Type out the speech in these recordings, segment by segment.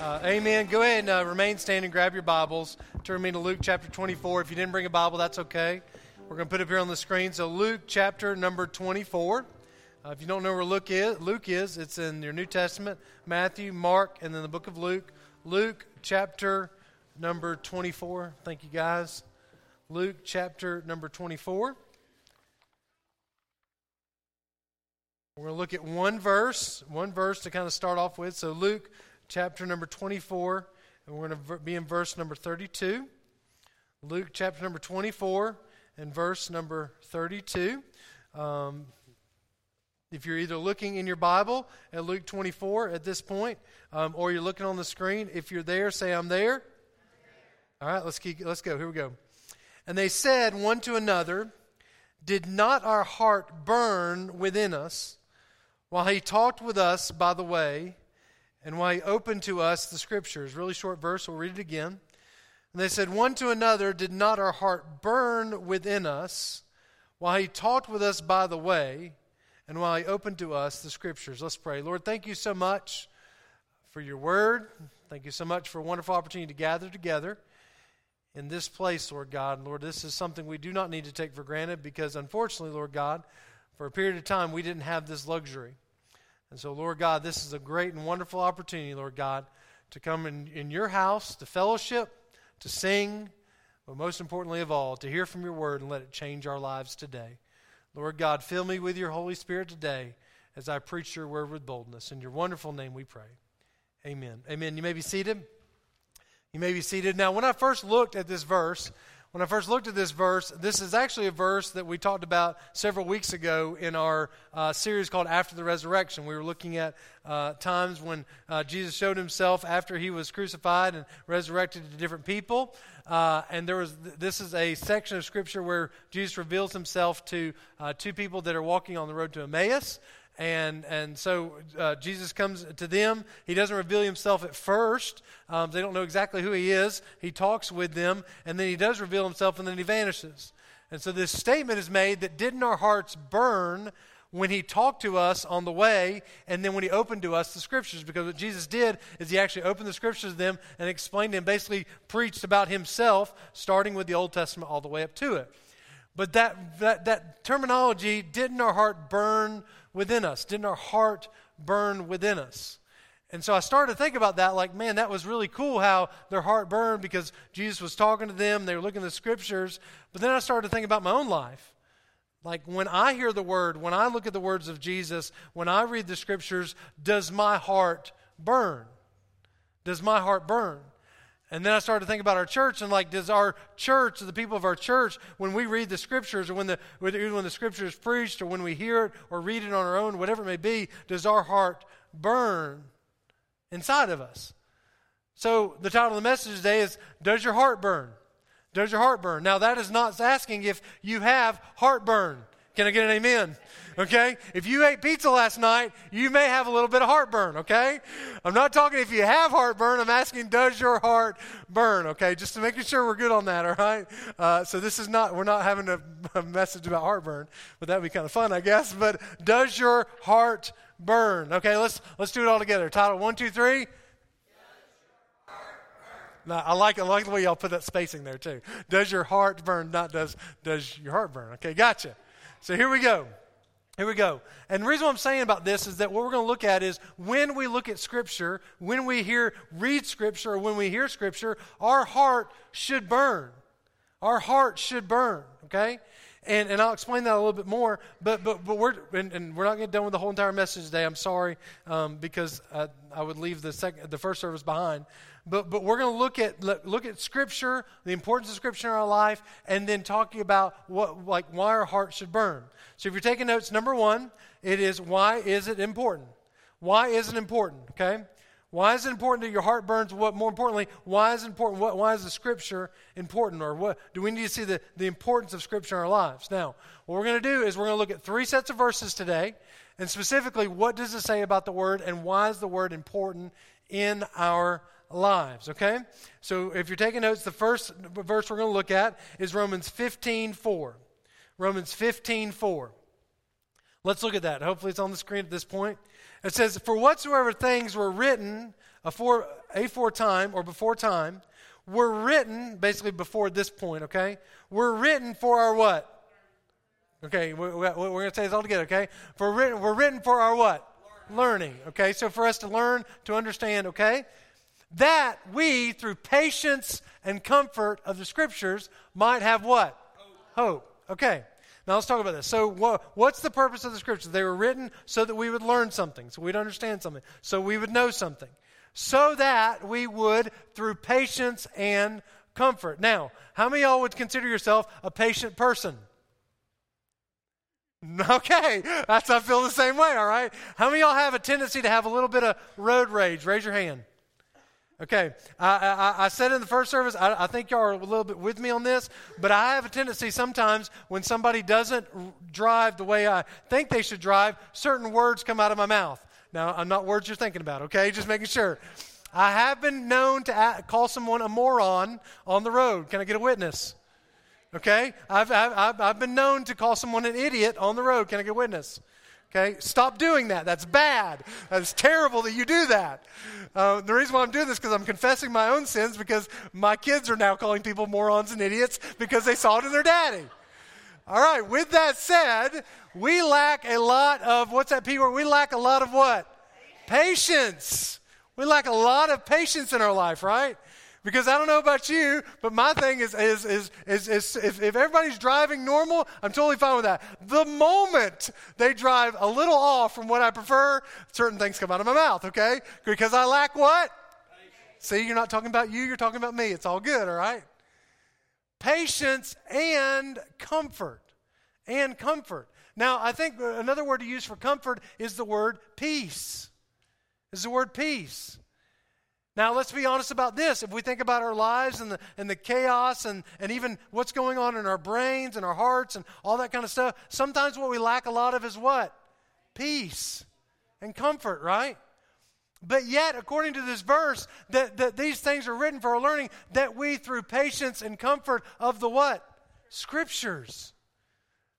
Uh, amen. Go ahead and uh, remain standing. Grab your Bibles. Turn me to Luke chapter 24. If you didn't bring a Bible, that's okay. We're going to put it up here on the screen. So, Luke chapter number 24. Uh, if you don't know where Luke is, Luke is, it's in your New Testament Matthew, Mark, and then the book of Luke. Luke chapter number 24. Thank you, guys. Luke chapter number 24. We're going to look at one verse, one verse to kind of start off with. So, Luke chapter number 24, and we're going to be in verse number 32. Luke chapter number 24 and verse number 32. Um, if you're either looking in your Bible at Luke 24 at this point, um, or you're looking on the screen, if you're there, say, I'm there. All right, let's, keep, let's go. Here we go. And they said one to another, Did not our heart burn within us while he talked with us by the way? And why he opened to us the scriptures. Really short verse, we'll read it again. And they said, One to another, did not our heart burn within us while he talked with us by the way, and while he opened to us the scriptures? Let's pray. Lord, thank you so much for your word. Thank you so much for a wonderful opportunity to gather together in this place, Lord God. Lord, this is something we do not need to take for granted because, unfortunately, Lord God, for a period of time, we didn't have this luxury. And so, Lord God, this is a great and wonderful opportunity, Lord God, to come in, in your house, to fellowship, to sing, but most importantly of all, to hear from your word and let it change our lives today. Lord God, fill me with your Holy Spirit today as I preach your word with boldness. In your wonderful name we pray. Amen. Amen. You may be seated. You may be seated. Now, when I first looked at this verse, when I first looked at this verse, this is actually a verse that we talked about several weeks ago in our uh, series called After the Resurrection. We were looking at uh, times when uh, Jesus showed himself after he was crucified and resurrected to different people. Uh, and there was this is a section of scripture where Jesus reveals himself to uh, two people that are walking on the road to Emmaus. And, and so uh, Jesus comes to them. He doesn't reveal himself at first. Um, they don't know exactly who he is. He talks with them, and then he does reveal himself, and then he vanishes. And so this statement is made that didn't our hearts burn when he talked to us on the way, and then when he opened to us the scriptures? Because what Jesus did is he actually opened the scriptures to them and explained them, basically preached about himself, starting with the Old Testament all the way up to it. But that, that, that terminology, didn't our heart burn within us? Didn't our heart burn within us? And so I started to think about that, like, man, that was really cool how their heart burned because Jesus was talking to them, they were looking at the scriptures. But then I started to think about my own life. Like, when I hear the word, when I look at the words of Jesus, when I read the scriptures, does my heart burn? Does my heart burn? And then I started to think about our church and like, does our church, the people of our church, when we read the scriptures or when the, when the scripture is preached or when we hear it or read it on our own, whatever it may be, does our heart burn inside of us? So the title of the message today is, Does Your Heart Burn? Does your heart burn? Now that is not asking if you have heartburn. Can I get an amen? Okay? If you ate pizza last night, you may have a little bit of heartburn, okay? I'm not talking if you have heartburn. I'm asking, does your heart burn, okay? Just to make sure we're good on that, all right? Uh, so this is not, we're not having a, a message about heartburn, but that would be kind of fun, I guess. But does your heart burn? Okay, let's, let's do it all together. Title one, two, three. Now, I like, I like the way y'all put that spacing there too. Does your heart burn? Not does does your heart burn? Okay, gotcha. So here we go. Here we go. And the reason I'm saying about this is that what we're going to look at is when we look at Scripture, when we hear, read Scripture, or when we hear Scripture, our heart should burn. Our heart should burn, okay? And, and I'll explain that a little bit more, but, but, but we're, and, and we're not getting done with the whole entire message today. I'm sorry, um, because I, I would leave the, second, the first service behind. But, but we're going to look at, look at Scripture, the importance of Scripture in our life, and then talking about what, like why our heart should burn. So if you're taking notes, number one, it is why is it important? Why is it important? Okay? Why is it important that your heart burns? What more importantly, why is important? What, why is the scripture important? Or what do we need to see the, the importance of scripture in our lives? Now, what we're going to do is we're going to look at three sets of verses today, and specifically, what does it say about the word and why is the word important in our lives, okay? So if you're taking notes, the first verse we're going to look at is Romans 15 4. Romans 15 4. Let's look at that. Hopefully it's on the screen at this point. It says, For whatsoever things were written afore, aforetime or before time, were written, basically before this point, okay? Were written for our what? Okay, we're, we're going to say this all together, okay? For written, we're written for our what? Learning. learning, okay? So for us to learn, to understand, okay? That we, through patience and comfort of the scriptures, might have what? Hope. Hope. Okay. Now let's talk about this. So, what's the purpose of the scriptures? They were written so that we would learn something, so we'd understand something, so we would know something, so that we would, through patience and comfort. Now, how many of y'all would consider yourself a patient person? Okay, that's I feel the same way. All right, how many of y'all have a tendency to have a little bit of road rage? Raise your hand. Okay, I, I, I, said in the first service, I, I, think y'all are a little bit with me on this, but I have a tendency sometimes when somebody doesn't drive the way I think they should drive, certain words come out of my mouth. Now, I'm not words you're thinking about, okay? Just making sure. I have been known to call someone a moron on the road. Can I get a witness? Okay? I've, I've, I've been known to call someone an idiot on the road. Can I get a witness? Okay? Stop doing that. That's bad. That's terrible that you do that. Uh, the reason why I'm doing this is because I'm confessing my own sins because my kids are now calling people morons and idiots because they saw it in their daddy. All right, with that said, we lack a lot of, what's that P word? We lack a lot of what? Patience. We lack a lot of patience in our life, right? Because I don't know about you, but my thing is, is, is, is, is if, if everybody's driving normal, I'm totally fine with that. The moment they drive a little off from what I prefer, certain things come out of my mouth, okay? Because I lack what? See, you're not talking about you, you're talking about me. It's all good, all right? Patience and comfort. And comfort. Now, I think another word to use for comfort is the word peace. Is the word peace. Now, let's be honest about this. If we think about our lives and the, and the chaos and, and even what's going on in our brains and our hearts and all that kind of stuff, sometimes what we lack a lot of is what? Peace and comfort, right? But yet, according to this verse, that, that these things are written for our learning, that we, through patience and comfort of the what? Scriptures.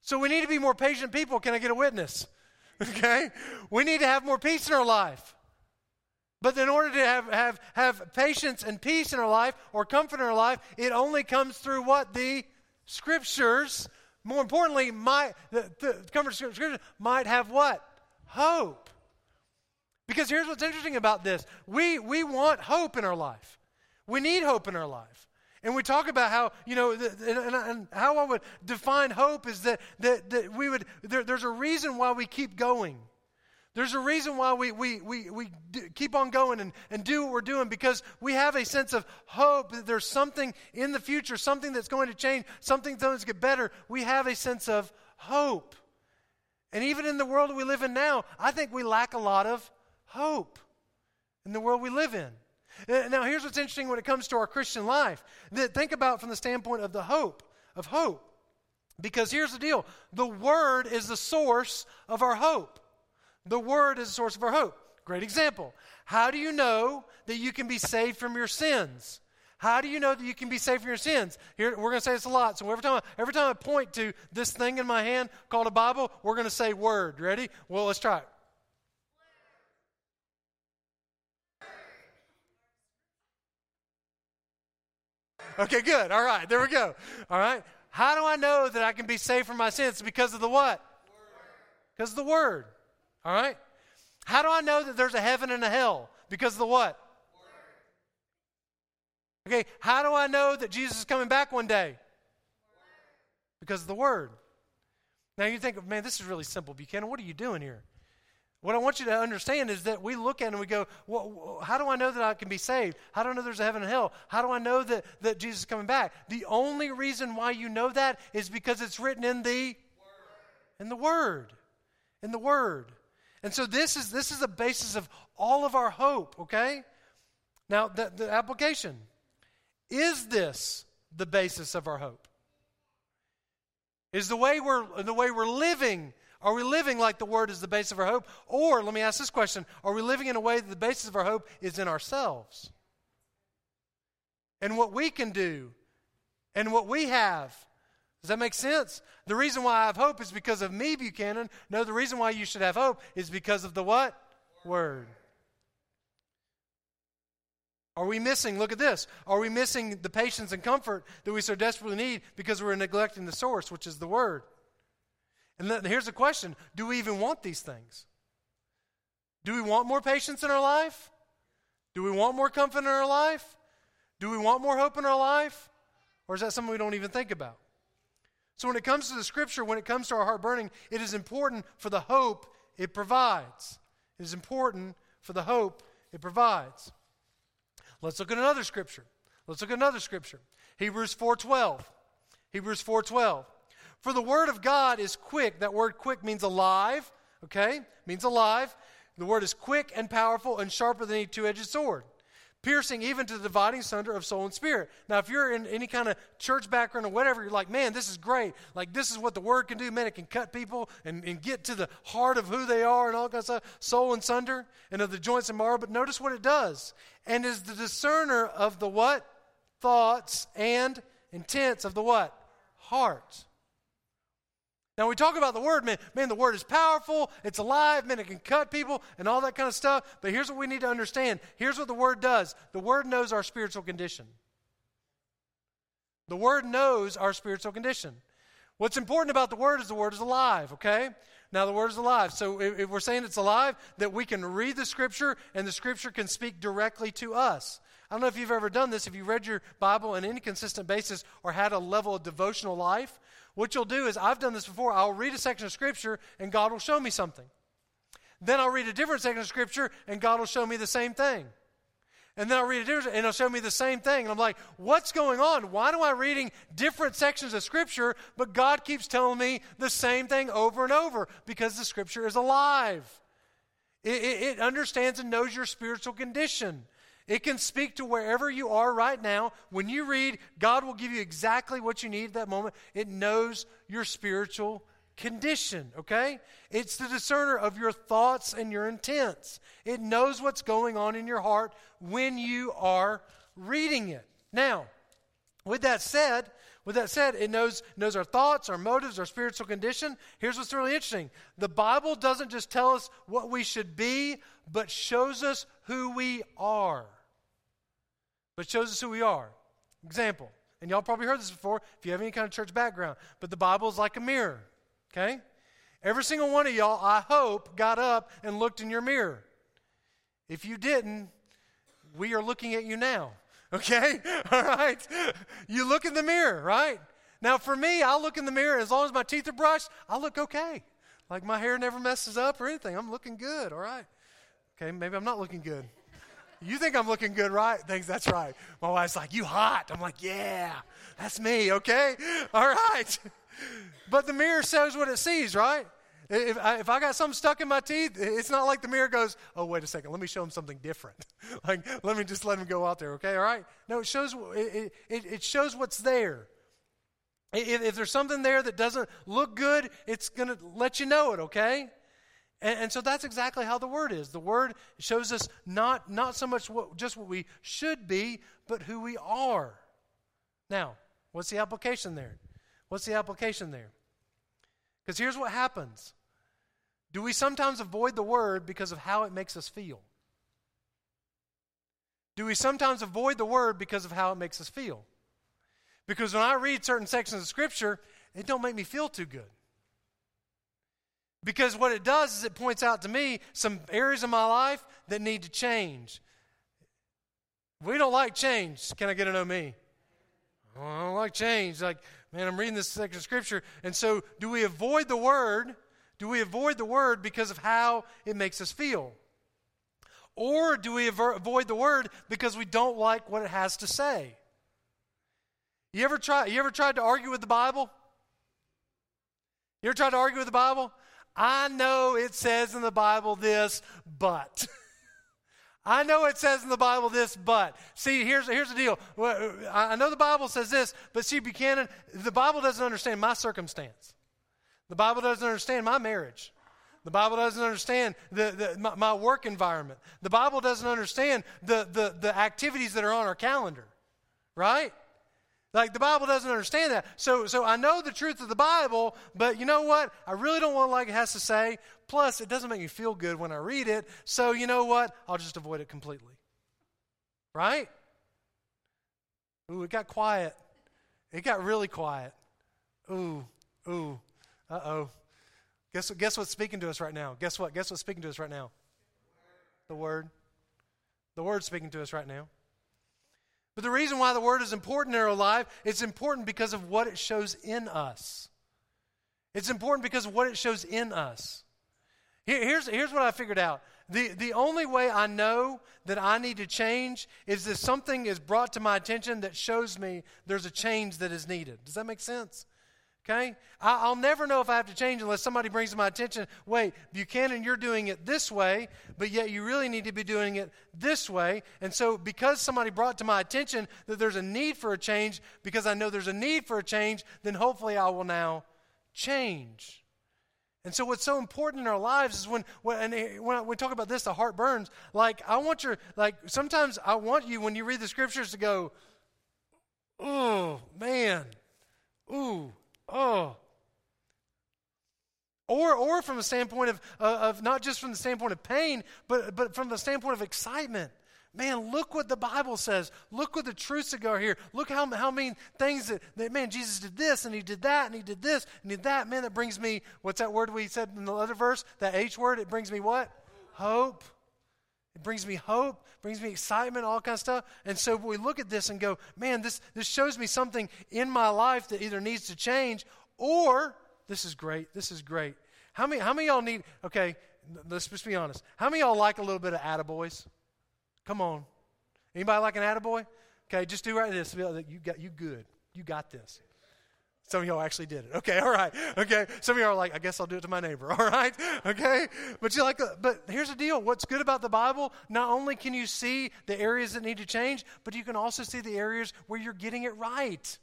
So we need to be more patient people. Can I get a witness? Okay? We need to have more peace in our life. But in order to have, have, have patience and peace in our life or comfort in our life, it only comes through what? The scriptures. More importantly, my, the, the comfort of scripture might have what? Hope. Because here's what's interesting about this we, we want hope in our life, we need hope in our life. And we talk about how, you know, and, and, how I would define hope is that, that, that we would, there, there's a reason why we keep going. There's a reason why we, we, we, we keep on going and, and do what we're doing because we have a sense of hope that there's something in the future, something that's going to change, something that's going to get better. We have a sense of hope. And even in the world we live in now, I think we lack a lot of hope in the world we live in. Uh, now, here's what's interesting when it comes to our Christian life. Think about from the standpoint of the hope, of hope. Because here's the deal the Word is the source of our hope. The Word is a source of our hope. Great example. How do you know that you can be saved from your sins? How do you know that you can be saved from your sins? Here, we're going to say this a lot. So every time, I, every time I point to this thing in my hand called a Bible, we're going to say word. Ready? Well, let's try it. Okay, good. All right, there we go. All right. How do I know that I can be saved from my sins? Because of the what? Because of the Word. All right? How do I know that there's a heaven and a hell? Because of the what? Okay, how do I know that Jesus is coming back one day? Because of the Word. Now you think, man, this is really simple, Buchanan. What are you doing here? What I want you to understand is that we look at and we go, well, how do I know that I can be saved? How do I know there's a heaven and hell? How do I know that, that Jesus is coming back? The only reason why you know that is because it's written in the Word. In the Word. In the Word. And so this is this is the basis of all of our hope, okay? Now, the, the application. Is this the basis of our hope? Is the way we're the way we're living, are we living like the word is the basis of our hope? Or let me ask this question, are we living in a way that the basis of our hope is in ourselves? And what we can do and what we have does that make sense? The reason why I have hope is because of me, Buchanan. No, the reason why you should have hope is because of the what? Word. Are we missing, look at this, are we missing the patience and comfort that we so desperately need because we're neglecting the source, which is the Word? And then here's the question do we even want these things? Do we want more patience in our life? Do we want more comfort in our life? Do we want more hope in our life? Or is that something we don't even think about? So, when it comes to the scripture, when it comes to our heart burning, it is important for the hope it provides. It is important for the hope it provides. Let's look at another scripture. Let's look at another scripture. Hebrews 4:12. Hebrews 4:12. For the word of God is quick. That word quick means alive, okay? Means alive. The word is quick and powerful and sharper than a two-edged sword, piercing even to the dividing sunder of soul and spirit. Now, if you're in any kind of church background or whatever, you're like, man, this is great. Like, this is what the word can do. Man, it can cut people and, and get to the heart of who they are and all kinds of soul and sunder, and of the joints and marrow. But notice what it does. And is the discerner of the what? Thoughts and intents of the what? Heart. Now, we talk about the word, man, man, the word is powerful, it's alive, man, it can cut people and all that kind of stuff. But here's what we need to understand here's what the word does the word knows our spiritual condition. The word knows our spiritual condition. What's important about the word is the word is alive, okay? Now, the word is alive. So, if, if we're saying it's alive, that we can read the scripture and the scripture can speak directly to us. I don't know if you've ever done this, if you read your Bible on any consistent basis or had a level of devotional life what you'll do is, I've done this before, I'll read a section of Scripture and God will show me something. Then I'll read a different section of Scripture and God will show me the same thing. And then I'll read a different, and it'll show me the same thing. And I'm like, what's going on? Why am I reading different sections of Scripture, but God keeps telling me the same thing over and over? Because the Scripture is alive. It, it, it understands and knows your spiritual condition. It can speak to wherever you are right now. When you read, God will give you exactly what you need at that moment. It knows your spiritual condition, okay? It's the discerner of your thoughts and your intents. It knows what's going on in your heart when you are reading it. Now, with that said, with that said, it knows, knows our thoughts, our motives, our spiritual condition. Here's what's really interesting the Bible doesn't just tell us what we should be, but shows us who we are but shows us who we are. Example, and y'all probably heard this before if you have any kind of church background, but the Bible is like a mirror, okay? Every single one of y'all, I hope, got up and looked in your mirror. If you didn't, we are looking at you now, okay? All right? You look in the mirror, right? Now, for me, I look in the mirror, as long as my teeth are brushed, I look okay. Like my hair never messes up or anything. I'm looking good, all right? Okay, maybe I'm not looking good. You think I'm looking good, right? Thanks, that's right. My wife's like, You hot? I'm like, Yeah, that's me, okay? All right. But the mirror shows what it sees, right? If I, if I got something stuck in my teeth, it's not like the mirror goes, oh, wait a second, let me show him something different. like, let me just let him go out there, okay? All right? No, it shows, it, it, it shows what's there. If, if there's something there that doesn't look good, it's going to let you know it, okay? And, and, so that's exactly how the word is. The word shows us not, not so much what, just what we should be, but who we are. Now, what's the application there? What's the application there? Because here's what happens Do we sometimes avoid the word because of how it makes us feel? Do we sometimes avoid the word because of how it makes us feel? Because when I read certain sections of Scripture, it don't make me feel too good. Because what it does is it points out to me some areas of my life that need to change. We don't like change. Can I get to know me? I don't like change. Like, man, I'm reading this section of scripture. And so, do we avoid the word? Do we avoid the word because of how it makes us feel? Or do we avoid the word because we don't like what it has to say? You ever try you ever tried to argue with the Bible? You ever tried to argue with the Bible? I know it says in the Bible this, but. I know it says in the Bible this, but. See, here's, here's the deal. I know the Bible says this, but see, Buchanan, the Bible doesn't understand my circumstance. The Bible doesn't understand my marriage. The Bible doesn't understand the, the, my, my work environment. The Bible doesn't understand the, the, the activities that are on our calendar, right? Like the Bible doesn't understand that. So, so I know the truth of the Bible, but you know what? I really don't want like it has to say. Plus, it doesn't make me feel good when I read it. So you know what? I'll just avoid it completely. Right? Ooh, it got quiet. It got really quiet. Ooh, ooh, uh oh. Guess, what? guess what's speaking to us right now? Guess what? Guess what's speaking to us right now? The Word. The Word's speaking to us right now. But the reason why the Word is important in our life, it's important because of what it shows in us. It's important because of what it shows in us. Here, here's, here's what I figured out. The, the only way I know that I need to change is that something is brought to my attention that shows me there's a change that is needed. Does that make sense? Okay? I, will never know if I have to change unless somebody brings to my attention, wait, Buchanan, you're doing it this way, but yet you really need to be doing it this way. And so, because somebody brought to my attention that there's a need for a change, because I know there's a need for a change, then hopefully I will now change. And so, what's so important in our lives is when, when, eh, when we talk about this, the heart burns. Like, I want your, like, sometimes I want you, when you read the scriptures, to go, oh, man, ooh, oh. Or, or from a standpoint of, uh, of not just from the standpoint of pain, but, but from the standpoint of excitement. Man, look what the Bible says. Look what the truths that are here. Look how, how many things that, that, man, Jesus did this and he did that and he did this and he did that. Man, that brings me, what's that word we said in the other verse? That H word, it brings me what? Hope. It brings me hope, brings me excitement, all kind of stuff. And so we look at this and go, man, this, this shows me something in my life that either needs to change or this is great. This is great. How many, how many y'all need, okay, let's just be honest. How many y'all like a little bit of attaboys? Come on. Anybody like an attaboy? Okay, just do right this. You got you good. You got this. Some of y'all actually did it. Okay, all right. Okay. Some of y'all are like, I guess I'll do it to my neighbor. All right. Okay. But you like, but here's the deal. What's good about the Bible? Not only can you see the areas that need to change, but you can also see the areas where you're getting it right.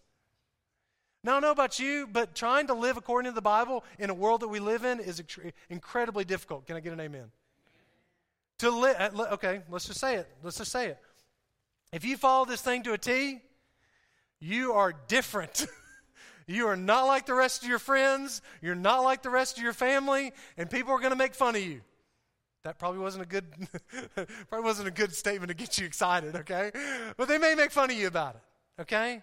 Now, I don't know about you, but trying to live according to the Bible in a world that we live in is incredibly difficult. Can I get an amen? To live, uh, okay, let's just say it. Let's just say it. If you follow this thing to a T, you are different. you are not like the rest of your friends. You're not like the rest of your family, and people are going to make fun of you. That probably wasn't a good, probably wasn't a good statement to get you excited, okay? But they may make fun of you about it, okay?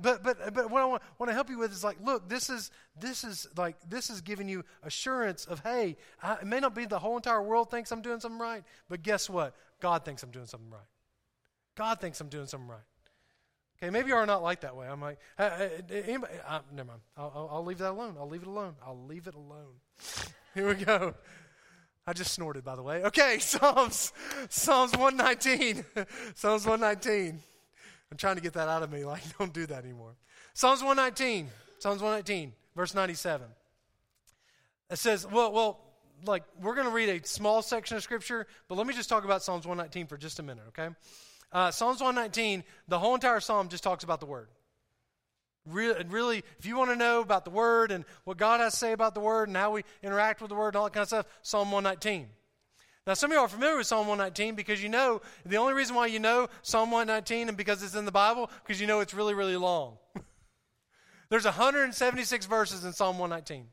But but but what I want, want to help you with is like, look, this is this is like this is giving you assurance of, hey, I, it may not be the whole entire world thinks I'm doing something right, but guess what? God thinks I'm doing something right. God thinks I'm doing something right. Okay, maybe you are not like that way. I'm like, uh, anybody, uh, never mind. I'll, I'll, I'll leave that alone. I'll leave it alone. I'll leave it alone. Here we go. I just snorted, by the way. Okay, Psalms, Psalms 119. Psalms 119. I'm trying to get that out of me. Like, don't do that anymore. Psalms 119. Psalms 119, verse 97. It says, well, well, like, we're going to read a small section of scripture, but let me just talk about Psalms 119 for just a minute, okay? Uh, Psalms 119, the whole entire psalm just talks about the word. Really, really, if you want to know about the word and what God has to say about the word and how we interact with the word and all that kind of stuff, Psalm 119. Now, some of you are familiar with Psalm 119 because you know the only reason why you know Psalm 119 and because it's in the Bible, because you know it's really, really long. There's 176 verses in Psalm 119.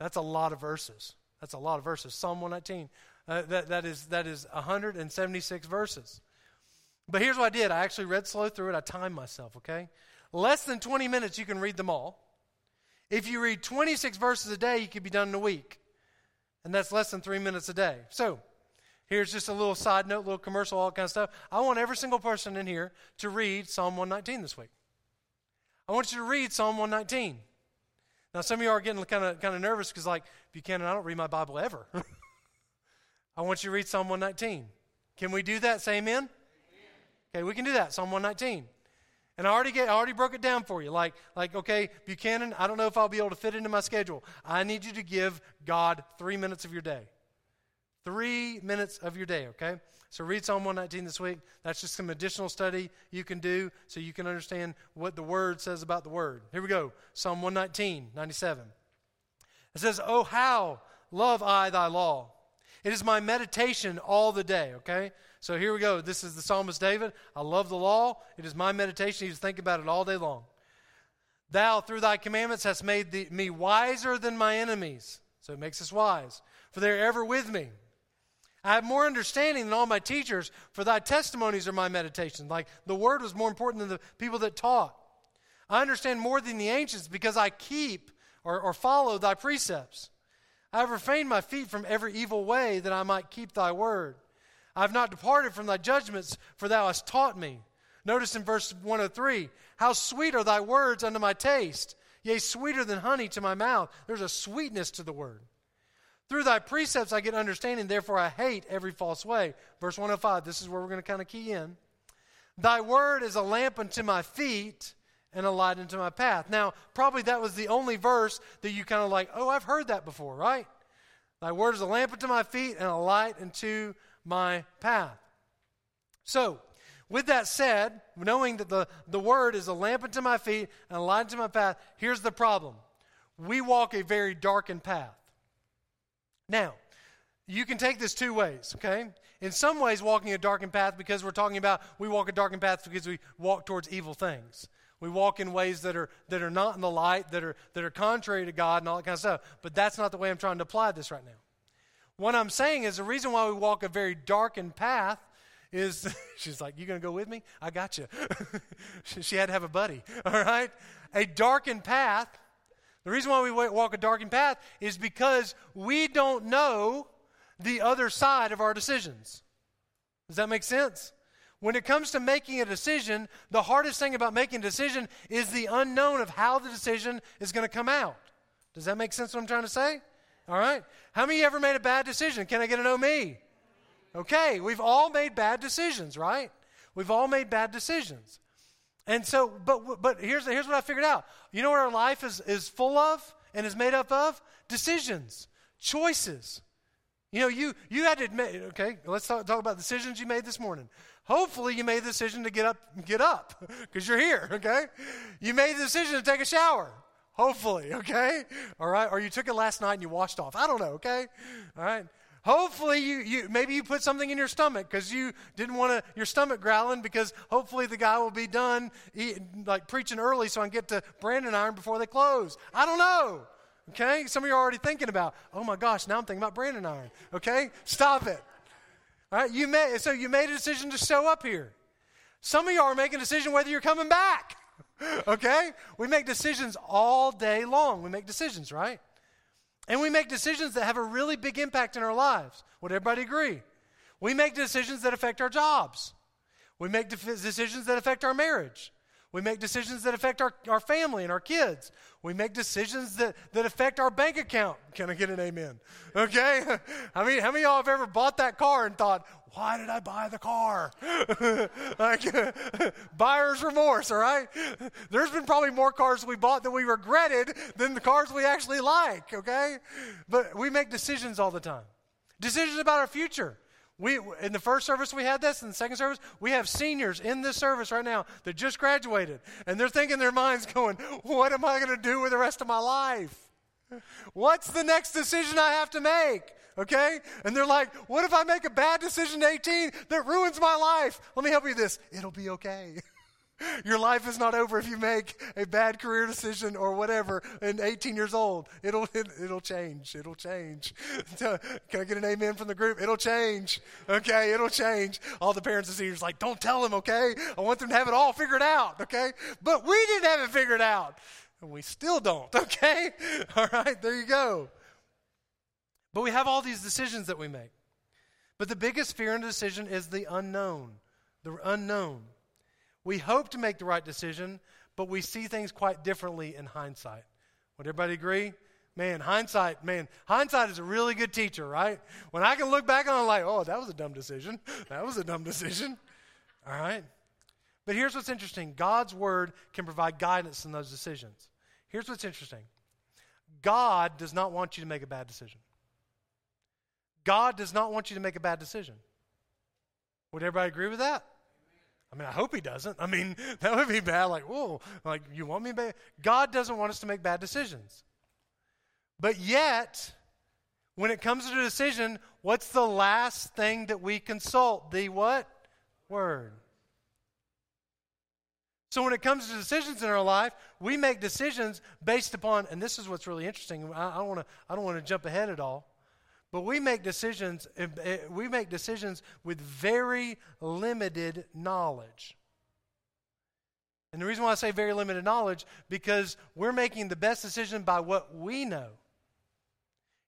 That's a lot of verses. That's a lot of verses. Psalm 119. Uh, that, that, is, that is 176 verses. But here's what I did I actually read slow through it. I timed myself, okay? Less than 20 minutes, you can read them all. If you read 26 verses a day, you could be done in a week and that's less than three minutes a day. So, here's just a little side note, little commercial, all kind of stuff. I want every single person in here to read Psalm 119 this week. I want you to read Psalm 119. Now, some of you are getting kind of kind of nervous because, like, Buchanan, I don't read my Bible ever. I want you to read Psalm 119. Can we do that? Say amen. Okay, we can do that. Psalm 119. And I already get, I already broke it down for you. Like, like, okay, Buchanan, I don't know if I'll be able to fit into my schedule. I need you to give God three minutes of your day. Three minutes of your day, okay? So read Psalm 119 this week. That's just some additional study you can do so you can understand what the Word says about the Word. Here we go. Psalm 119, 97. It says, Oh, how love I thy law. It is my meditation all the day, okay? So here we go. This is the psalmist David. I love the law. It is my meditation. He's thinking about it all day long. Thou, through thy commandments, hast made the, me wiser than my enemies. So it makes us wise, for they are ever with me. I have more understanding than all my teachers, for thy testimonies are my meditation. Like the word was more important than the people that taught. I understand more than the ancients because I keep or, or follow thy precepts. I have refrained my feet from every evil way that I might keep thy word. I have not departed from thy judgments, for thou hast taught me. Notice in verse 103 How sweet are thy words unto my taste, yea, sweeter than honey to my mouth. There's a sweetness to the word. Through thy precepts I get understanding, therefore I hate every false way. Verse 105, this is where we're going to kind of key in. Thy word is a lamp unto my feet and a light into my path. Now, probably that was the only verse that you kind of like, oh, I've heard that before, right? Thy word is a lamp unto my feet and a light unto my path. So, with that said, knowing that the, the word is a lamp unto my feet and a light unto my path, here's the problem. We walk a very darkened path. Now, you can take this two ways, okay? In some ways, walking a darkened path because we're talking about we walk a darkened path because we walk towards evil things. We walk in ways that are that are not in the light, that are that are contrary to God and all that kind of stuff. But that's not the way I'm trying to apply this right now. What I'm saying is the reason why we walk a very darkened path is she's like, You gonna go with me? I got you. she had to have a buddy. All right? A darkened path the reason why we walk a darkened path is because we don't know the other side of our decisions. Does that make sense? When it comes to making a decision, the hardest thing about making a decision is the unknown of how the decision is going to come out. Does that make sense what I'm trying to say? All right. How many of you ever made a bad decision? Can I get a no me? Okay, we've all made bad decisions, right? We've all made bad decisions. And so, but, but here's, here's what I figured out. You know what our life is, is full of and is made up of? Decisions, choices. You know, you, you had to admit, okay, let's talk, talk about decisions you made this morning. Hopefully, you made the decision to get up, get up, because you're here, okay? You made the decision to take a shower. Hopefully, okay? All right? Or you took it last night and you washed off. I don't know, okay? All right? Hopefully, you, you maybe you put something in your stomach because you didn't want to your stomach growling because hopefully the guy will be done eating, like preaching early so I can get to Brandon Iron before they close. I don't know. Okay, some of you are already thinking about. Oh my gosh, now I'm thinking about Brandon Iron. Okay, stop it. You made so you made a decision to show up here. Some of y'all are making a decision whether you're coming back. okay, we make decisions all day long. We make decisions, right? And we make decisions that have a really big impact in our lives. Would everybody agree? We make decisions that affect our jobs. We make de- decisions that affect our marriage. We make decisions that affect our, our family and our kids. We make decisions that, that affect our bank account. Can I get an amen? Okay? I mean, how many of y'all have ever bought that car and thought, why did I buy the car? like, buyer's remorse, all right? There's been probably more cars we bought that we regretted than the cars we actually like, okay? But we make decisions all the time. Decisions about our future. We, in the first service, we had this. In the second service, we have seniors in this service right now that just graduated. And they're thinking their minds going, What am I going to do with the rest of my life? What's the next decision I have to make? Okay? And they're like, What if I make a bad decision at 18 that ruins my life? Let me help you with this. It'll be okay. Your life is not over if you make a bad career decision or whatever in 18 years old. It'll, it will change. It'll change. Can I get an amen from the group? It'll change. Okay, it'll change. All the parents and seniors like, don't tell them, okay? I want them to have it all figured out, okay? But we didn't have it figured out. And we still don't, okay? All right, there you go. But we have all these decisions that we make. But the biggest fear in a decision is the unknown. The unknown. We hope to make the right decision, but we see things quite differently in hindsight. Would everybody agree? Man, hindsight, man, hindsight is a really good teacher, right? When I can look back on it like, oh, that was a dumb decision. That was a dumb decision. All right? But here's what's interesting God's word can provide guidance in those decisions. Here's what's interesting God does not want you to make a bad decision. God does not want you to make a bad decision. Would everybody agree with that? I mean, I hope he doesn't. I mean, that would be bad. Like, whoa, like, you want me bad? God doesn't want us to make bad decisions. But yet, when it comes to a decision, what's the last thing that we consult? The what? Word. So when it comes to decisions in our life, we make decisions based upon, and this is what's really interesting. I, I to. I don't want to jump ahead at all, but we make decisions eh, eh, we make decisions with very limited knowledge. And the reason why I say very limited knowledge because we're making the best decision by what we know.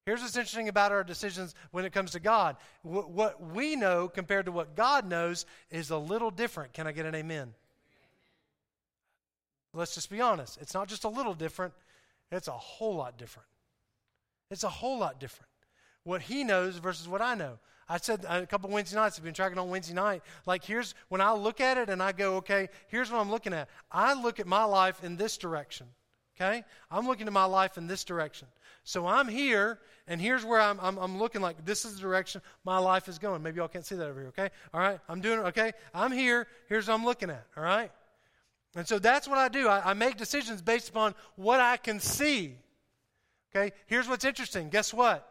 Here's what's interesting about our decisions when it comes to God. What we know compared to what God knows is a little different. Can I get an amen? Let's just be honest. It's not just a little different, it's a whole lot different. It's a whole lot different. What He knows versus what I know. I said a couple Wednesday nights, I've been tracking on Wednesday night. Like, here's when I look at it and I go, okay, here's what I'm looking at. I look at my life in this direction. Okay? I'm looking at my life in this direction. So I'm here, and here's where I'm, I'm, I'm, looking like this is the direction my life is going. Maybe y'all can't see that over here, okay? All right? I'm doing it, okay? I'm here. Here's what I'm looking at, all right? And so that's what I do. I, I make decisions based upon what I can see. Okay? Here's what's interesting. Guess what?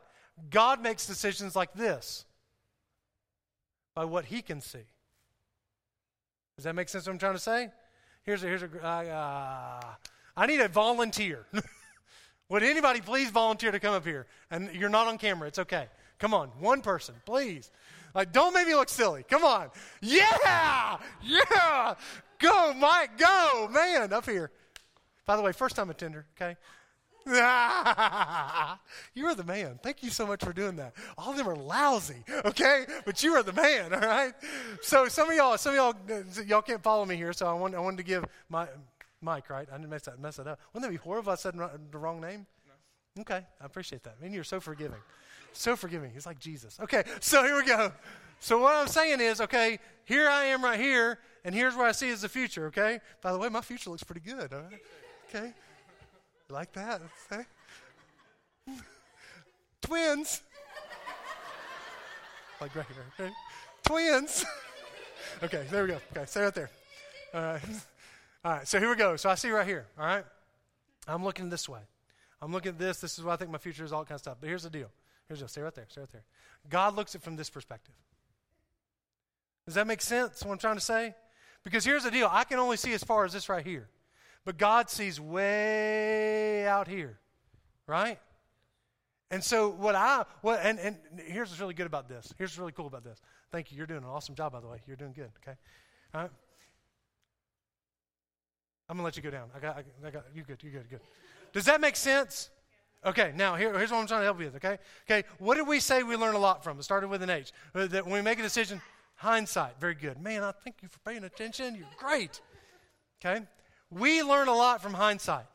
God makes decisions like this by what he can see. Does that make sense what I'm trying to say? Here's a, here's a, uh, I need a volunteer. Would anybody please volunteer to come up here? And you're not on camera. It's okay. Come on, one person, please. Like, don't make me look silly. Come on. Yeah! Yeah! Go, Mike, go! Man, up here. By the way, first time attender, okay? you are the man. Thank you so much for doing that. All of them are lousy, okay? But you are the man, all right? So some of y'all, some of y'all, y'all can't follow me here. So I want, I wanted to give my Mike, right? I didn't mess that, mess that up. Wouldn't that be horrible if I said the wrong name? No. Okay, I appreciate that. I mean, you're so forgiving. So forgiving. He's like Jesus. Okay, so here we go. So what I'm saying is, okay, here I am right here, and here's where I see as the future, okay? By the way, my future looks pretty good, all right? Okay? Like that? Okay? Twins. like right here, okay? Twins. okay, there we go. Okay, stay right there. All right. All right, so here we go. So I see right here, all right? I'm looking this way. I'm looking at this. This is what I think my future is, all kind of stuff. But here's the deal. Here's the deal. Stay right there. Stay right there. God looks at it from this perspective. Does that make sense, what I'm trying to say? Because here's the deal. I can only see as far as this right here. But God sees way out here, right? And so what I what and, and here's what's really good about this. Here's what's really cool about this. Thank you. You're doing an awesome job, by the way. You're doing good. Okay. All right. I'm gonna let you go down. I got, I got, you good, you good, good. Does that make sense? Okay, now here, here's what I'm trying to help you with. Okay, okay. What did we say we learn a lot from? It started with an H. Uh, that when we make a decision, hindsight. Very good, man. I thank you for paying attention. You're great. Okay, we learn a lot from hindsight.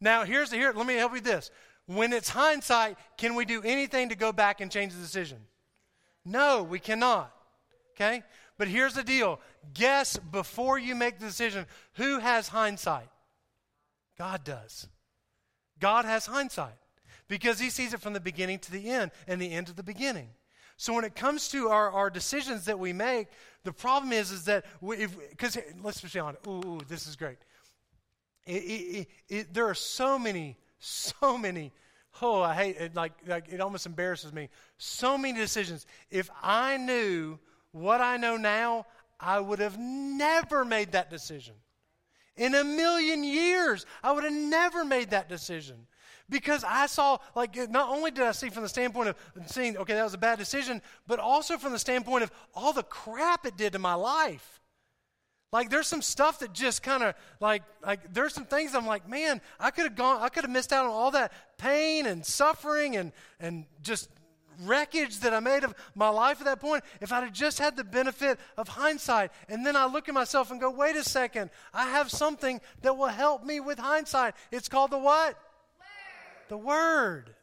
Now here's the here. Let me help you with this. When it's hindsight, can we do anything to go back and change the decision? No, we cannot. Okay? But here's the deal guess before you make the decision who has hindsight? God does. God has hindsight because he sees it from the beginning to the end and the end to the beginning. So when it comes to our, our decisions that we make, the problem is is that we because let's be honest. Ooh, ooh, this is great. It, it, it, there are so many, so many. Oh, I hate it. Like, like it almost embarrasses me. So many decisions. If I knew what I know now, I would have never made that decision. In a million years, I would have never made that decision. Because I saw, like, not only did I see from the standpoint of seeing, okay, that was a bad decision, but also from the standpoint of all the crap it did to my life. Like, there's some stuff that just kind of, like, like, there's some things I'm like, man, I could have gone, I could have missed out on all that pain and suffering and, and just wreckage that I made of my life at that point, if I'd have just had the benefit of hindsight, and then I look at myself and go, wait a second, I have something that will help me with hindsight. It's called the what? Word. The Word.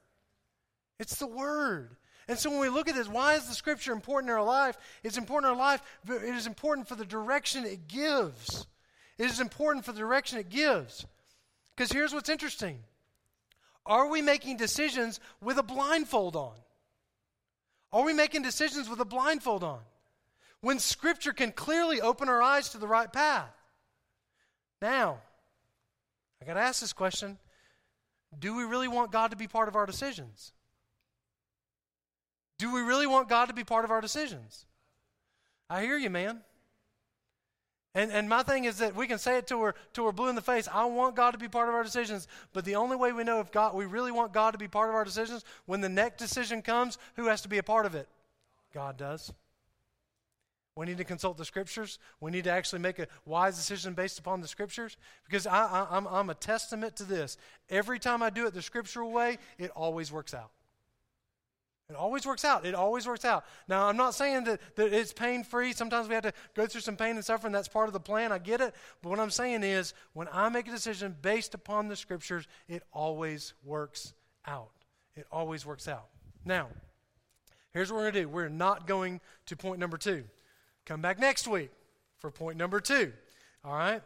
It's the Word. And so when we look at this, why is the Scripture important in our life? It's important in our life, but it is important for the direction it gives. It is important for the direction it gives. Because here's what's interesting. Are we making decisions with a blindfold on? Are we making decisions with a blindfold on? When Scripture can clearly open our eyes to the right path. Now, I got to ask this question Do we really want God to be part of our decisions? Do we really want God to be part of our decisions? I hear you, man. And, and my thing is that we can say it till we're, till we're blue in the face. I want God to be part of our decisions. But the only way we know if God, we really want God to be part of our decisions, when the next decision comes, who has to be a part of it? God does. We need to consult the scriptures. We need to actually make a wise decision based upon the scriptures. Because I, I'm a testament to this. Every time I do it the scriptural way, it always works out. It always works out. It always works out. Now, I'm not saying that, that it's pain free. Sometimes we have to go through some pain and suffering. That's part of the plan. I get it. But what I'm saying is, when I make a decision based upon the scriptures, it always works out. It always works out. Now, here's what we're going to do we're not going to point number two. Come back next week for point number two. All right?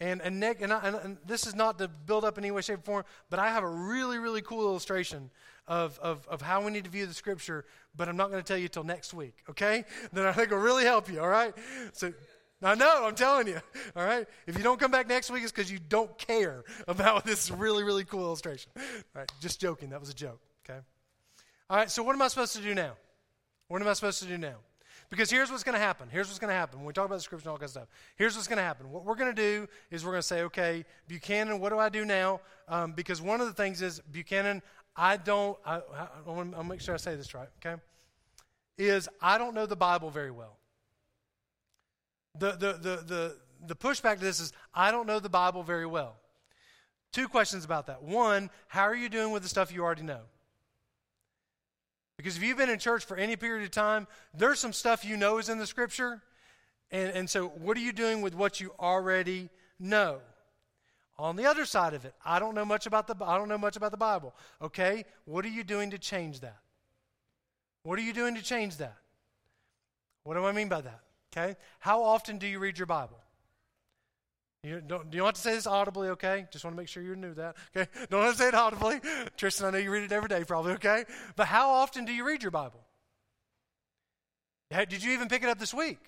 And, and, Nick, and, I, and, this is not to build up in any way, shape, or form, but I have a really, really cool illustration of, of, of how we need to view the scripture, but I'm not going to tell you till next week, okay? Then I think will really help you, all right? So I know, I'm telling you, all right? If you don't come back next week, it's because you don't care about this really, really cool illustration. All right, just joking. That was a joke, okay? All right, so what am I supposed to do now? What am I supposed to do now? Because here's what's going to happen. Here's what's going to happen when we talk about the scripture and all that stuff. Here's what's going to happen. What we're going to do is we're going to say, okay, Buchanan, what do I do now? Um, because one of the things is, Buchanan, I don't, I, I, I want to make sure I say this right, okay? Is I don't know the Bible very well. The, the, the, the, the pushback to this is I don't know the Bible very well. Two questions about that. One, how are you doing with the stuff you already know? Because if you've been in church for any period of time, there's some stuff you know is in the scripture. And, and so, what are you doing with what you already know? On the other side of it, I don't know much about the I don't know much about the Bible. Okay, what are you doing to change that? What are you doing to change that? What do I mean by that? Okay, how often do you read your Bible? You don't, you don't have to say this audibly, okay? Just want to make sure you knew that, okay? Don't have to say it audibly. Tristan, I know you read it every day, probably, okay? But how often do you read your Bible? Did you even pick it up this week?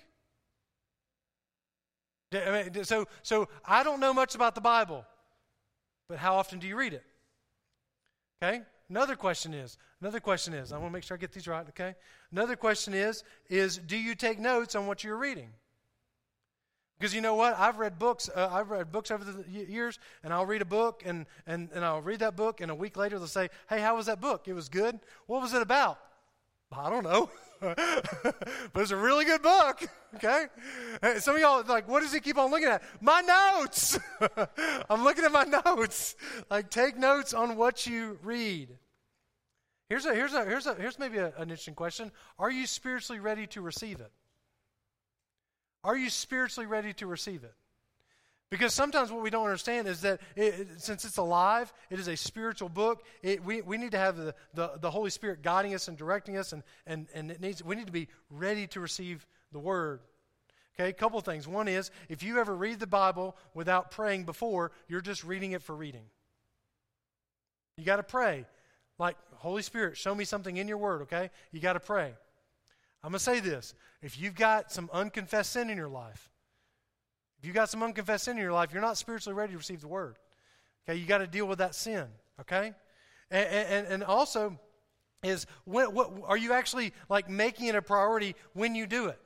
So, so I don't know much about the Bible, but how often do you read it? Okay. Another question is, another question is, I want to make sure I get these right. Okay. Another question is, is do you take notes on what you're reading? Because you know what? I've read books. Uh, I've read books over the years, and I'll read a book, and, and, and I'll read that book, and a week later they'll say, "Hey, how was that book? It was good. What was it about? I don't know." but it's a really good book. Okay? Some of y'all like, what does he keep on looking at? My notes. I'm looking at my notes. Like, take notes on what you read. Here's a here's a here's a here's maybe a, an interesting question. Are you spiritually ready to receive it? Are you spiritually ready to receive it? Because sometimes what we don't understand is that it, since it's alive, it is a spiritual book. It, we, we need to have the, the, the, Holy Spirit guiding us and directing us, and, and, and it needs, we need to be ready to receive the Word. Okay, a couple things. One is if you ever read the Bible without praying before, you're just reading it for reading. You got to pray. Like, Holy Spirit, show me something in your Word, okay? You got to pray. I'm going to say this. If you've got some unconfessed sin in your life, if you've got some unconfessed sin in your life, you're not spiritually ready to receive the word. Okay, you got to deal with that sin. Okay, and, and, and also is when, what, are you actually like making it a priority when you do it?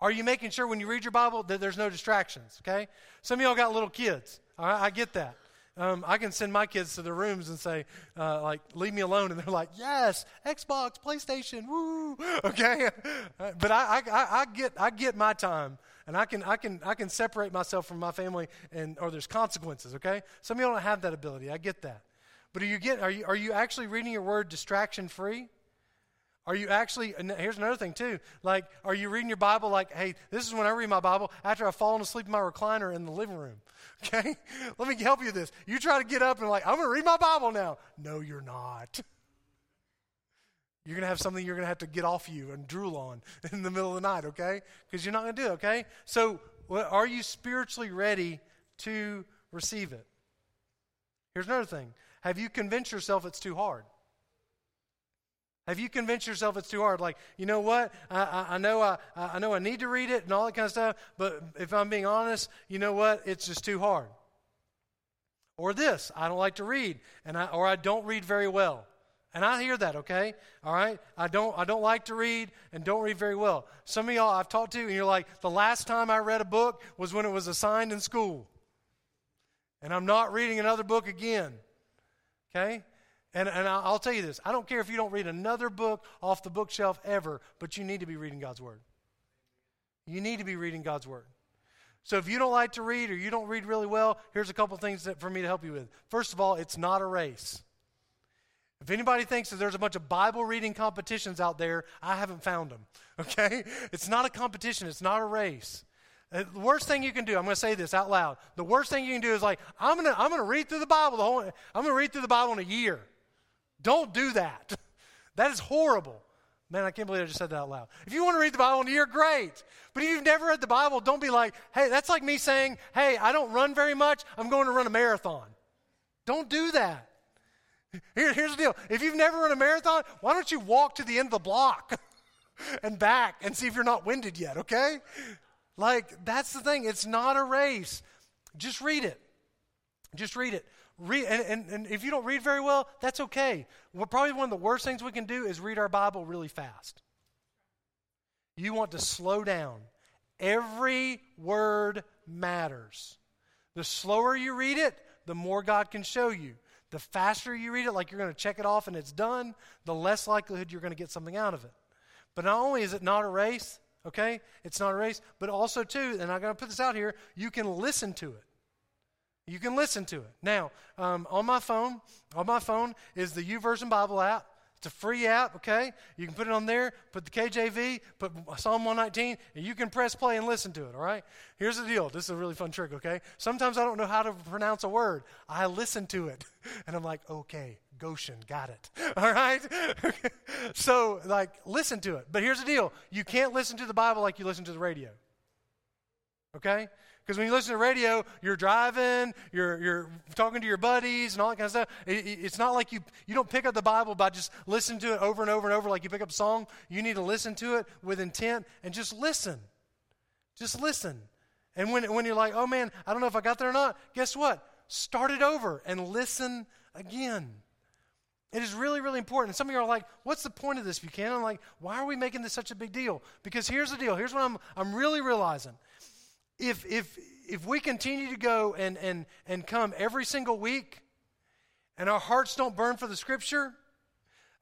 Are you making sure when you read your Bible that there's no distractions? Okay, some of y'all got little kids. All right, I get that. Um, I can send my kids to their rooms and say, uh, like, leave me alone. And they're like, yes, Xbox, PlayStation, woo. Okay. but I, I, I, get, I get my time and I can, I can, I can separate myself from my family and, or there's consequences. Okay. Some of you don't have that ability. I get that. But are you getting, are you, are you actually reading your word distraction free? Are you actually, here's another thing too. Like, are you reading your Bible like, hey, this is when I read my Bible after I've fallen asleep in my recliner in the living room? Okay? Let me help you with this. You try to get up and, like, I'm going to read my Bible now. No, you're not. You're going to have something you're going to have to get off you and drool on in the middle of the night, okay? Because you're not going to do it, okay? So, are you spiritually ready to receive it? Here's another thing. Have you convinced yourself it's too hard? Have you convinced yourself it's too hard? Like, you know what? I, I, I, know I, I know I need to read it and all that kind of stuff, but if I'm being honest, you know what? It's just too hard. Or this, I don't like to read, and I, or I don't read very well. And I hear that, okay? All right? I don't I don't like to read and don't read very well. Some of y'all I've talked to and you're like, "The last time I read a book was when it was assigned in school." And I'm not reading another book again. Okay? And, and I'll tell you this I don't care if you don't read another book off the bookshelf ever, but you need to be reading God's Word. You need to be reading God's Word. So if you don't like to read or you don't read really well, here's a couple things that, for me to help you with. First of all, it's not a race. If anybody thinks that there's a bunch of Bible reading competitions out there, I haven't found them. Okay? It's not a competition, it's not a race. Uh, the worst thing you can do, I'm going to say this out loud. The worst thing you can do is like, I'm going to I'm going to read through the Bible the whole I'm going to read through the Bible in a year. Don't do that. That is horrible. Man, I can't believe I just said that out loud. If you want to read the Bible in a year, great. But if you've never read the Bible, don't be like, hey, that's like me saying, hey, I don't run very much. I'm going to run a marathon. Don't do that. Here, here's the deal. If you've never run a marathon, why don't you walk to the end of the block and back and see if you're not winded yet, okay? Like, that's the thing. It's not a race. Just read it. Just read it. Read, and, and, and if you don't read very well, that's okay. Well, probably one of the worst things we can do is read our Bible really fast. You want to slow down. Every word matters. The slower you read it, the more God can show you. The faster you read it, like you're going to check it off and it's done, the less likelihood you're going to get something out of it. But not only is it not a race, okay? It's not a race, but also, too, and I'm going to put this out here, you can listen to it. You can listen to it. Now, um, on my phone, on my phone is the YouVersion Bible app. It's a free app, okay? You can put it on there, put the KJV, put Psalm 119, and you can press play and listen to it, all right? Here's the deal. This is a really fun trick, okay? Sometimes I don't know how to pronounce a word. I listen to it, and I'm like, okay, Goshen, got it. All right? so, like, listen to it. But here's the deal you can't listen to the Bible like you listen to the radio. Okay? Because when you listen to radio, you're driving, you're, you're talking to your buddies, and all that kind of stuff. It, it's not like you, you don't pick up the Bible by just listening to it over and over and over like you pick up a song. You need to listen to it with intent and just listen. Just listen. And when, when you're like, oh man, I don't know if I got there or not, guess what? Start it over and listen again. It is really, really important. And some of you are like, what's the point of this, Buchanan? I'm like, why are we making this such a big deal? Because here's the deal. Here's what I'm, I'm really realizing if, if, if we continue to go and, and, and come every single week and our hearts don't burn for the scripture,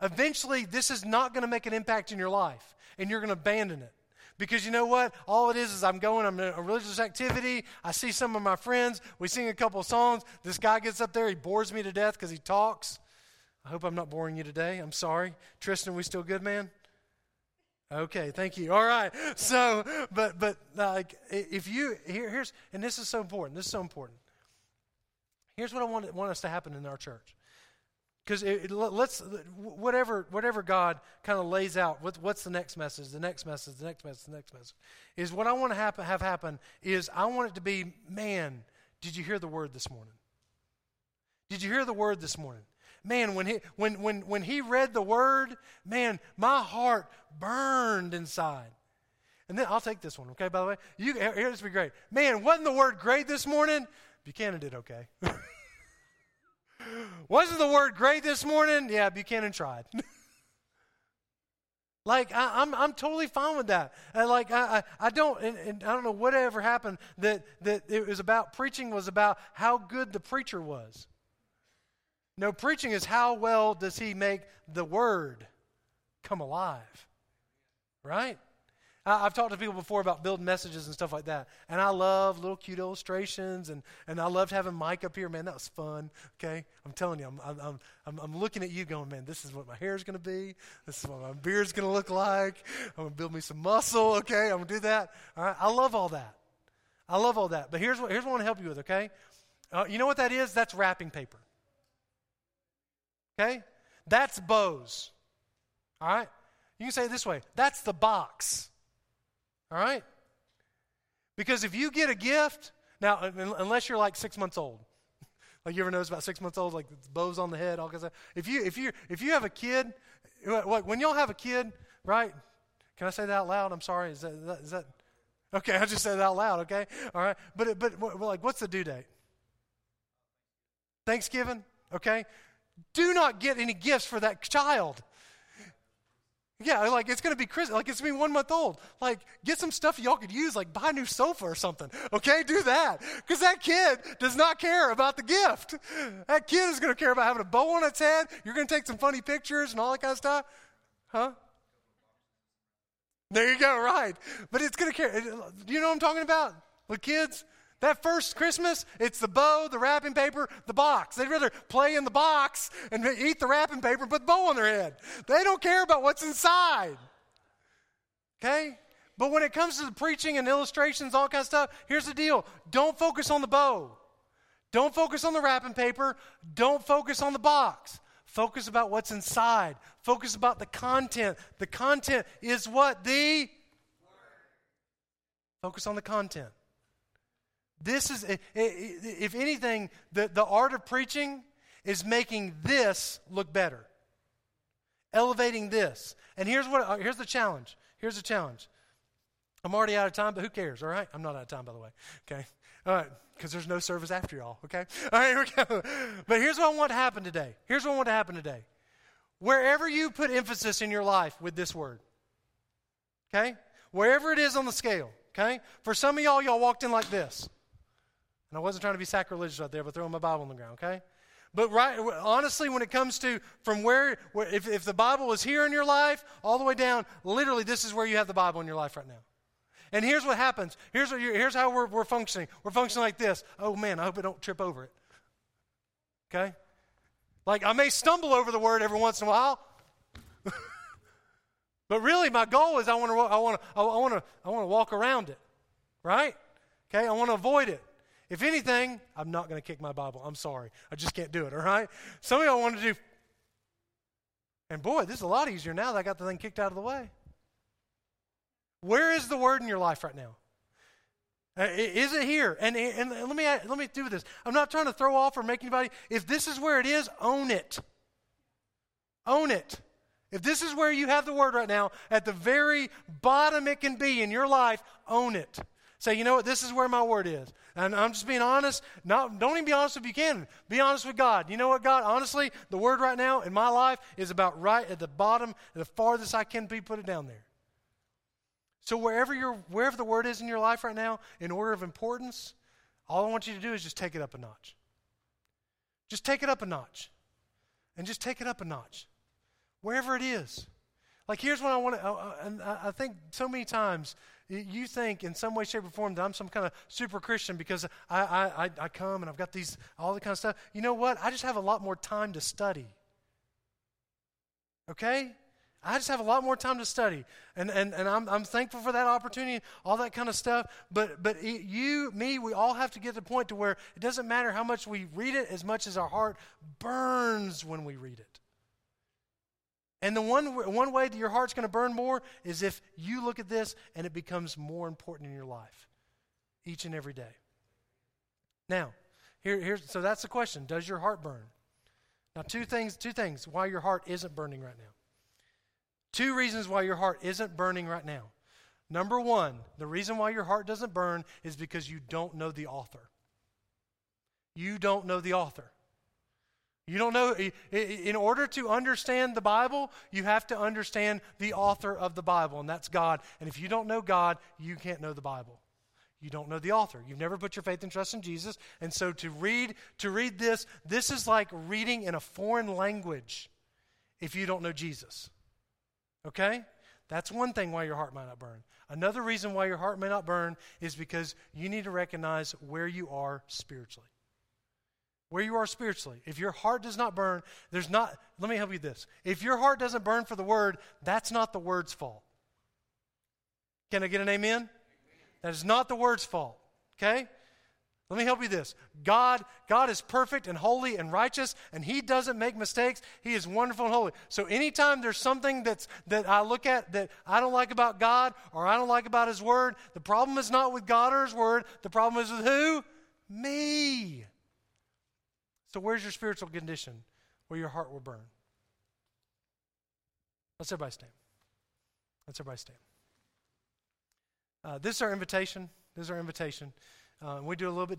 eventually this is not going to make an impact in your life and you're going to abandon it. Because you know what? All it is is I'm going, I'm in a religious activity. I see some of my friends. We sing a couple songs. This guy gets up there. He bores me to death because he talks. I hope I'm not boring you today. I'm sorry. Tristan, we still good, man? Okay, thank you. All right. So, but but like if you here here's and this is so important. This is so important. Here's what I want want us to happen in our church. Because let's whatever whatever God kind of lays out. What, what's the next message? The next message. The next message. The next message is what I want to happen, have happen. Is I want it to be man. Did you hear the word this morning? Did you hear the word this morning? Man, when he, when, when, when he read the word, man, my heart burned inside. And then I'll take this one, okay, by the way. You, here, this will be great. Man, wasn't the word great this morning? Buchanan did okay. wasn't the word great this morning? Yeah, Buchanan tried. Like I, am I'm, I'm totally fine with that. And like I, I, I don't, and, and, I don't know whatever happened that that it was about. Preaching was about how good the preacher was. No, preaching is how well does he make the word come alive? Right? I, have talked to people before about building messages and stuff like that. And I love little cute illustrations, and, and I loved having Mike up here. Man, that was fun. Okay? I'm telling you, I'm, I'm, I'm, I'm looking at you going, man, this is what my hair is going to be. This is what my beard's going to look like. I'm going to build me some muscle. Okay? I'm going to do that. All right? I love all that. I love all that. But here's what, here's what I want to help you with, okay? Uh, you know what that is? That's wrapping paper. Okay? That's bows. All right? You can say it this way that's the box. All right? Because if you get a gift, now, unless you're like six months old, like you ever notice about six months old, like bows on the head, all kinds of If you if you if you have a kid, when y'all have a kid, right? Can I say that out loud? I'm sorry. Is that, is that, is that okay? I just said it out loud. Okay, all right. But but like, what's the due date? Thanksgiving. Okay Do not get any gifts for that child. Yeah, like it's gonna be Chris, like it's gonna be one month old. Like, get some stuff y'all could use, like buy a new sofa or something. Okay, do that. Because that kid does not care about the gift. That kid is gonna care about having a bow on its head. You're gonna take some funny pictures and all that kind of stuff. Huh? There you go, right. But it's gonna care. Do you know what I'm talking about? With kids? That first Christmas, it's the bow, the wrapping paper, the box. They'd rather play in the box and eat the wrapping paper and put the bow on their head. They don't care about what's inside. Okay? But when it comes to the preaching and illustrations, all kind of stuff, here's the deal. Don't focus on the bow. Don't focus on the wrapping paper. Don't focus on the box. Focus about what's inside. Focus about the content. The content is what? The Focus on the content. This is, if anything, the, the art of preaching is making this look better, elevating this. And here's what uh, here's the challenge. Here's the challenge. I'm already out of time, but who cares? All right, I'm not out of time, by the way. Okay, all right, because there's no service after y'all. Okay, all right, here we go. But here's what I want to happen today. Here's what I want to happen today. Wherever you put emphasis in your life with this word, okay, wherever it is on the scale, okay. For some of y'all, y'all walked in like this. And I wasn't trying to be sacrilegious out there, but throwing my Bible on the ground, okay? But right, honestly, when it comes to from where, where if, if the Bible is here in your life, all the way down, literally, this is where you have the Bible in your life right now. And here's what happens. Here's, what here's how we're, we're functioning. We're functioning like this. Oh, man, I hope I don't trip over it. Okay? Like, I may stumble over the word every once in a while. but really, my goal is I want to I want to I want to I want to walk around it. Right? Okay? I want to avoid it. If anything, I'm not going to kick my Bible. I'm sorry. I just can't do it, all right? Some of y'all want to do, and boy, this is a lot easier now that I got the thing kicked out of the way. Where is the word in your life right now? Uh, is it here? And, and let, me, let me do this. I'm not trying to throw off or make anybody, if this is where it is, own it. Own it. If this is where you have the word right now, at the very bottom it can be in your life, own it. Say, you know what? This is where my word is. And I'm just being honest. Not, don't even be honest if you can. Be honest with God. You know what, God? Honestly, the word right now in my life is about right at the bottom, the farthest I can be, put it down there. So wherever, you wherever the word is in your life right now, in order of importance, all I want you to do is just take it up a notch. Just take it up a notch. And just take it up a notch. Wherever it is. Like, here's what I want to, and I think so many times you think in some way, shape, or form that I'm some kind of super Christian because I, I, I come and I've got these, all the kind of stuff. You know what? I just have a lot more time to study. Okay? I just have a lot more time to study. And, and, and I'm, I'm thankful for that opportunity, all that kind of stuff. But, but it, you, me, we all have to get to the point to where it doesn't matter how much we read it as much as our heart burns when we read it. And the one, one way that your heart's going to burn more is if you look at this and it becomes more important in your life each and every day. Now, here, here's, so that's the question Does your heart burn? Now, two things, two things why your heart isn't burning right now. Two reasons why your heart isn't burning right now. Number one, the reason why your heart doesn't burn is because you don't know the author. You don't know the author. You don't know, in order to understand the Bible, you have to understand the author of the Bible, and that's God. And if you don't know God, you can't know the Bible. You don't know the author. You've never put your faith and trust in Jesus. And so to read, to read this, this is like reading in a foreign language if you don't know Jesus. Okay? That's one thing why your heart might not burn. Another reason why your heart may not burn is because you need to recognize where you are spiritually where you are spiritually. If your heart does not burn, there's not, let me help you this. If your heart doesn't burn for the word, that's not the word's fault. Can I get an amen? That is not the word's fault. Okay? Let me help you this. God, God is perfect and holy and righteous, and He doesn't make mistakes. He is wonderful and holy. So anytime there's something that's that I look at that I don't like about God or I don't like about His Word, the problem is not with God or His Word. The problem is with who? Me. So, where's your spiritual condition where your heart will burn? Let's everybody stand. Let's everybody stand. Uh, this is our invitation. This is our invitation. Uh, we do a little bit different.